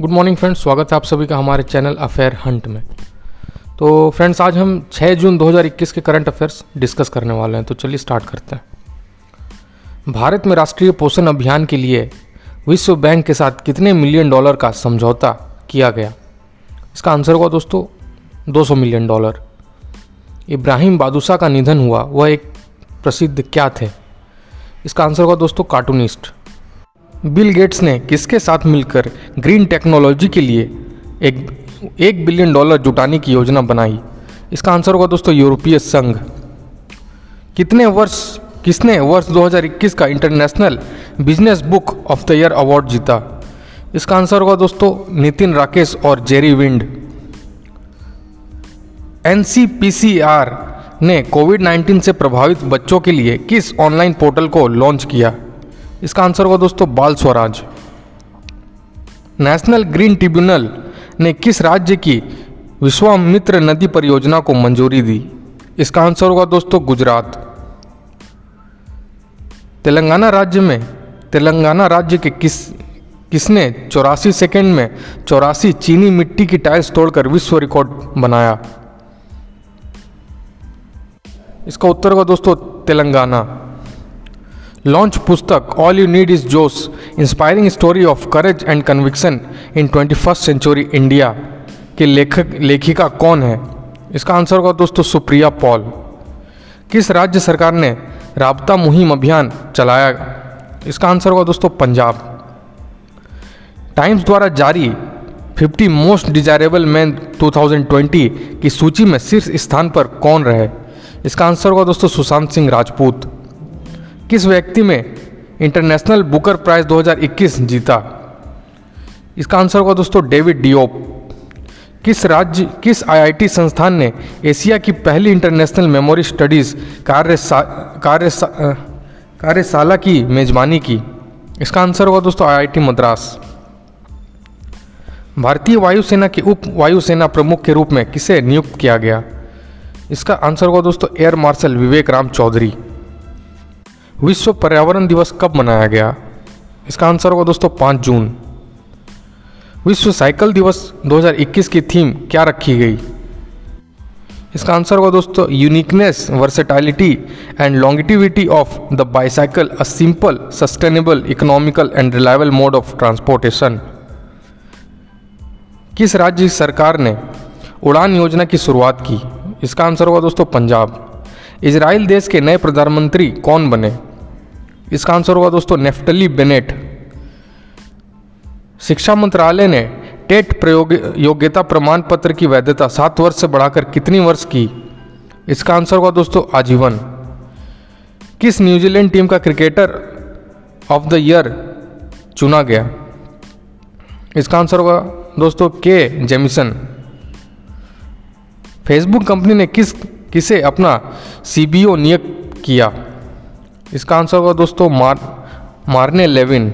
Good morning friends स्वागत है आप सभी का हमारे चैनल अफेयर हंट में। तो फ्रेंड्स आज हम 6 जून 2021 के करंट अफेयर्स डिस्कस करने वाले हैं। तो चलिए स्टार्ट करते हैं। भारत में राष्ट्रीय पोषण अभियान के लिए विश्व बैंक के साथ कितने मिलियन डॉलर का समझौता किया गया? इसका आंसर होगा दोस्तों 200 मिलियन डॉलर इब्राहिम बादुसा का निधन हुआ, वह एक प्रसिद्ध क्या थे? इसका आंसर होगा दोस्तों कार्टूनिस्ट बिल गेट्स ने किसके साथ मिलकर ग्रीन टेक्नोलॉजी के लिए एक एक बिलियन डॉलर जुटाने की योजना बनाई? इसका आंसर होगा दोस्तों, यूरोपीय संघ। कितने वर्ष, किसने वर्ष 2021 का international business book of the year award जीता? इसका आंसर होगा दोस्तों, नितिन राकेश और जेरी विंड। एनसीपीसीआर ने कोविड 19 से प्रभावित बच्चों के लिए किस ऑनलाइन पोर्टल को लॉन्च किया? इसका आंसर होगा दोस्तों, बाल स्वराज। नेशनल ग्रीन ट्रिब्यूनल ने किस राज्य की विश्वामित्र नदी परियोजना को मंजूरी दी? इसका आंसर होगा दोस्तों, गुजरात। तेलंगाना राज्य में, तेलंगाना राज्य के किस, किसने चौरासी सेकेंड में चौरासी चीनी मिट्टी की टाइल्स तोड़कर विश्व रिकॉर्ड बनाया? इसका उत्तर होगा दोस्तों, तेलंगाना। लॉन्च पुस्तक all you need is Josh inspiring story of courage and conviction in twenty first century India के लेखक, लेखिका कौन है? इसका आंसर होगा दोस्तों सुप्रिया पॉल। किस राज्य सरकार ने राबता मुहिम अभियान चलाया? इसका आंसर होगा दोस्तों पंजाब। टाइम्स द्वारा जारी 50 मोस्ट डिजायरेबल मैन 2020 की सूची में शीर्ष स्थान पर कौन रहे? इसका आंसर होगा दोस्तों सुशांत सिंह राजपूत। किस व्यक्ति में इंटरनेशनल बुकर प्राइज 2021 जीता। इसका आंसर होगा दोस्तों, डेविड डियोप किस राज्य, किस आईआईटी संस्थान ने एशिया की पहली इंटरनेशनल मेमोरी स्टडीज़ कार्य कार्य कार्यशाला की मेजबानी की? इसका आंसर होगा दोस्तों, आईआईटी मद्रास। भारतीय वायुसेना के उप वायुसेना प्रमुख के रूप में किसे नियुक्त किया गया? इसका आंसर होगा दोस्तों, एयर मार्शल विवेक राम चौधरी। विश्व पर्यावरण दिवस कब मनाया गया? इसका आंसर होगा दोस्तों, पाँच जून। विश्व साइकिल दिवस 2021 की थीम क्या रखी गई? इसका आंसर होगा दोस्तों uniqueness versatility and longevity of the bicycle a simple sustainable economical and reliable mode of transportation किस राज्य सरकार ने उड़ान योजना की शुरुआत की? इसका आंसर होगा दोस्तों, पंजाब। इसराइल देश के नए प्रधानमंत्री कौन बने? इसका आंसर होगा दोस्तों, नेफ्टली बेनेट। शिक्षा मंत्रालय ने टेट प्रयोग, योग्यता प्रमाण पत्र की वैधता सात वर्ष से बढ़ाकर कितनी वर्ष की? इसका आंसर होगा दोस्तों, आजीवन। किस न्यूजीलैंड टीम का क्रिकेटर ऑफ़ द ईयर चुना गया? इसका आंसर होगा दोस्तों, के जेमिसन। फेसबुक कंपनी ने किस, किसे अपना सीबीओ नियुक्त किया? इसका आंसर होगा दोस्तों मार मारने लेविन।